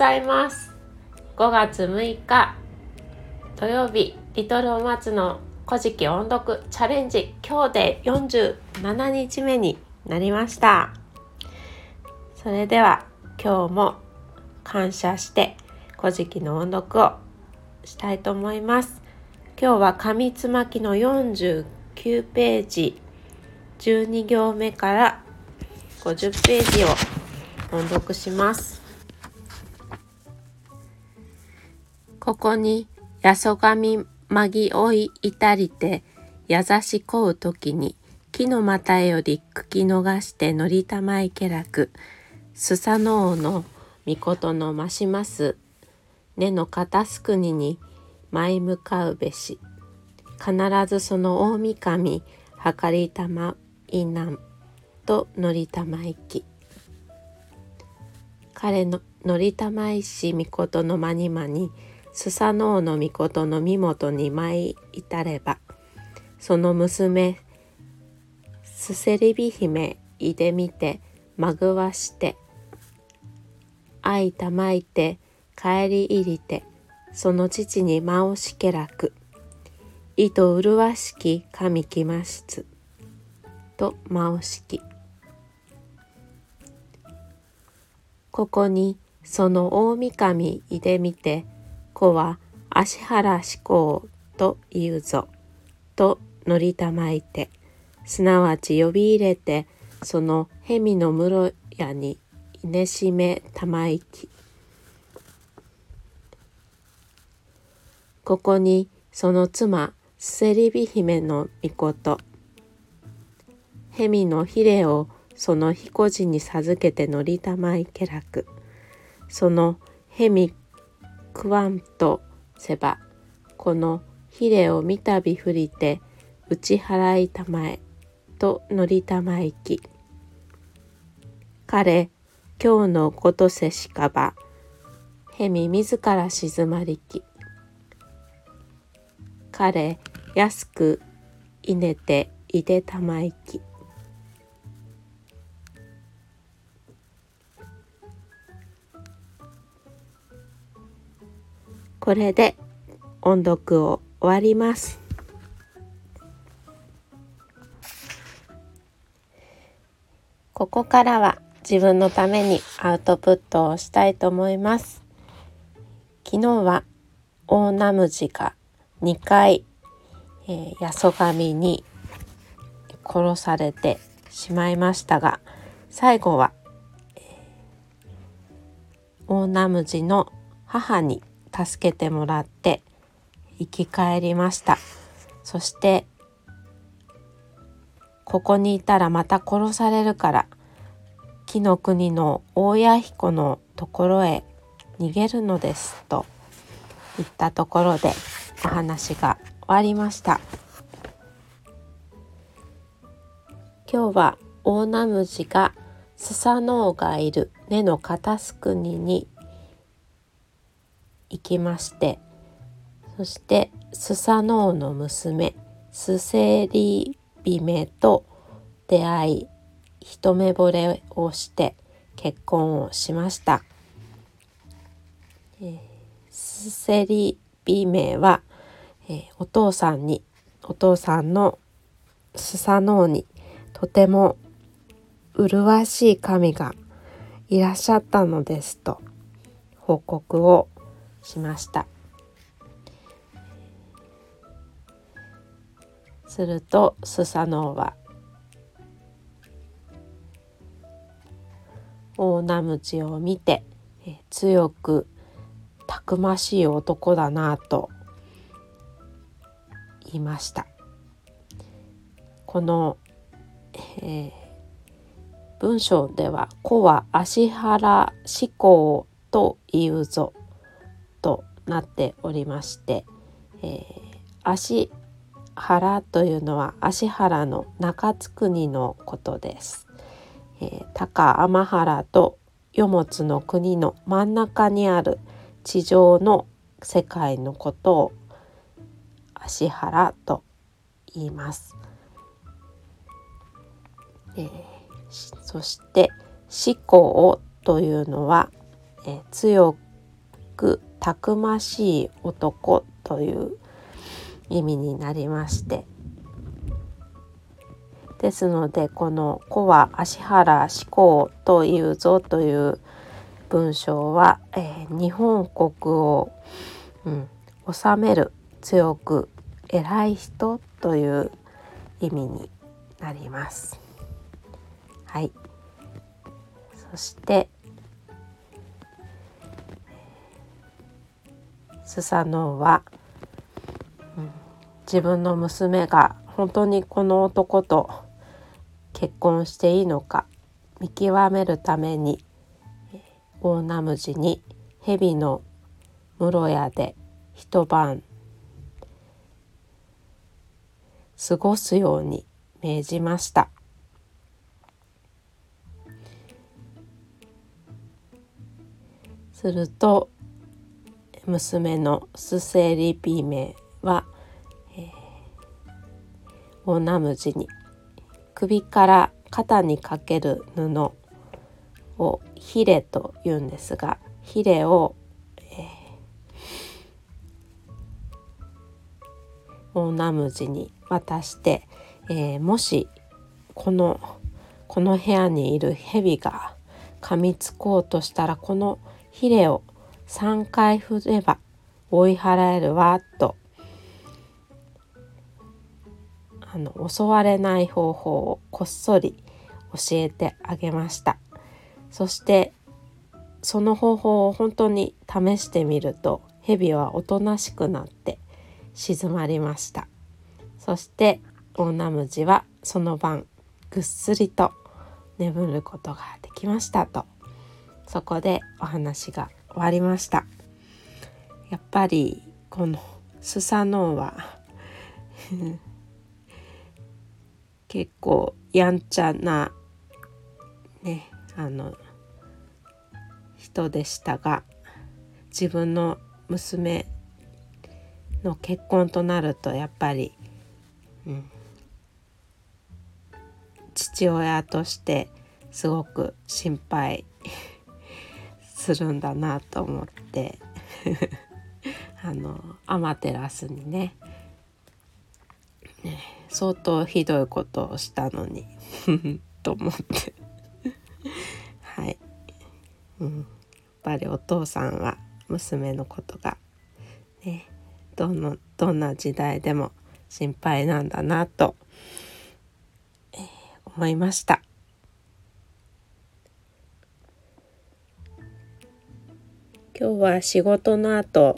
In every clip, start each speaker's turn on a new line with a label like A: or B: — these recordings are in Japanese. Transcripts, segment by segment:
A: ざいます。5月6日土曜日リトルお松の古事記音読チャレンジ今日で47日目になりました。それでは今日も感謝して古事記の音読をしたいと思います。今日は紙つまきの49ページ12行目から50ページを音読します。ここにやそがみまぎおいいたりてやざしこうときに木の股より茎逃してのりたまいけらくすさのうのみことのまします根の片すくにに舞向かうべし。必ずその大神はかりたまいなんとのりたまいき。彼ののりたまいしみことのまにまにスサノオノミコトの身元に舞い至ればその娘すせりび姫いでみてまぐわして愛たまいて帰り入りてその父に間をしけらく意と麗しき神きましつと間をしき。ここにその大神いでみて子は足原志向と言うぞ。と乗りたまいてすなわち呼び入れてその蛇の室屋にいねしめたまいき。ここにその妻せりび姫の御事蛇のひれをその彦路に授けて乗りたまいけらく。その蛇クワンとせばこのひれをみたびふりて打ち払いたまえと乗りたまいき。彼今日のことせしかばへみ自ら静まりき。彼安くいねていでたまいき。これで音読を終わります。ここからは自分のためにアウトプットをしたいと思います。昨日は大ナムジが2回、えー、ヤソガミに殺されてしまいましたが最後は、えー、大ナムジの母に助けてもらって生き返りました。そしてここにいたらまた殺されるから木の国の大谷彦のところへ逃げるのですと言ったところでお話が終わりました。今日は大ナムジがスサノオがいる根の片すくにに行きましてそしてスサノオの娘スセリビメと出会い一目惚れをして結婚をしました。えー、スセリビメは、えー、お父さんにお父さんのスサノオにとても麗しい神がいらっしゃったのですと報告をしました。するとスサノオは大ナムジを見て強くたくましい男だなと言いました。この、えー、文章では「子は足原思考と言うぞ」となっておりまして、えー、足原というのは足原の中津国のことです。えー、高天原と与物の国の真ん中にある地上の世界のことを足原と言います。えー、そして思考というのは、えー、強くたくましい男という意味になりましてですのでこの「子は芦原志功というぞ」という文章は、えー、日本国を、うん、治める強く偉い人という意味になります。はい。そしてスサノオは、うん、自分の娘が本当にこの男と結婚していいのか見極めるために大ナムジに蛇の室屋で一晩過ごすように命じました。すると娘のスセリピメは、えー、オナムジに首から肩にかける布をヒレと言うんですがヒレを、えー、オナムジに渡して、えー、もしこのこの部屋にいる蛇が噛みつこうとしたらこのヒレを3回振れば追い払えるわと。あの襲われない方法をこっそり教えてあげました。そしてその方法を本当に試してみると蛇はおとなしくなって静まりました。そしてオナムジはその晩ぐっすりと眠ることができましたと。そこでお話が終わりました。やっぱりこのスサノオは 結構やんちゃなねあの人でしたが自分の娘の結婚となるとやっぱり、うん、父親としてすごく心配するんだなと思って。あのアマテラスにね。ね相当ひどいことをしたのに。と思って。はい、うん、やっぱりお父さんは娘のことがねどのどんな時代でも心配なんだなと、えー、思いました。今日は仕事の後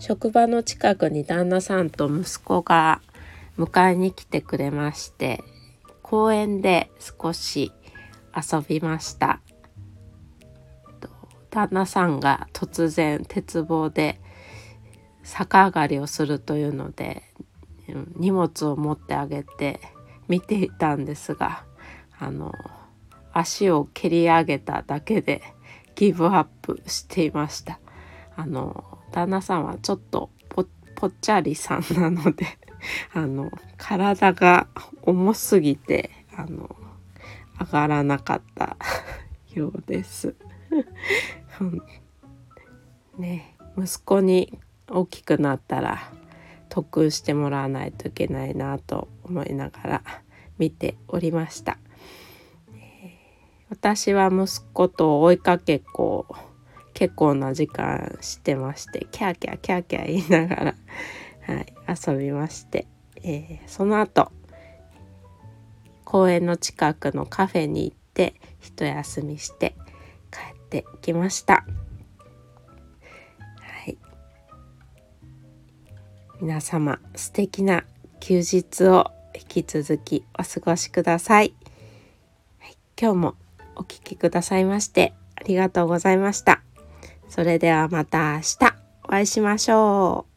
A: 職場の近くに旦那さんと息子が迎えに来てくれまして公園で少し遊びました。旦那さんが突然鉄棒で逆上がりをするというので荷物を持ってあげて見ていたんですがあの足を蹴り上げただけでギブアップしていました。あの旦那さんはちょっとぽぽっちゃりさんなので あの体が重すぎてあの上がらなかった ようです。ね息子に大きくなったら得してもらわないといけないなと思いながら見ておりました。私は息子と追いかけっこ結構な時間してましてキャーキャーキャーキャー言いながら、はい、遊びまして、えー、その後公園の近くのカフェに行って一休みして帰ってきました。はい、皆様素敵な休日を引き続きお過ごしください。はい、今日もお聴きくださいましてありがとうございました。それではまた明日お会いしましょう。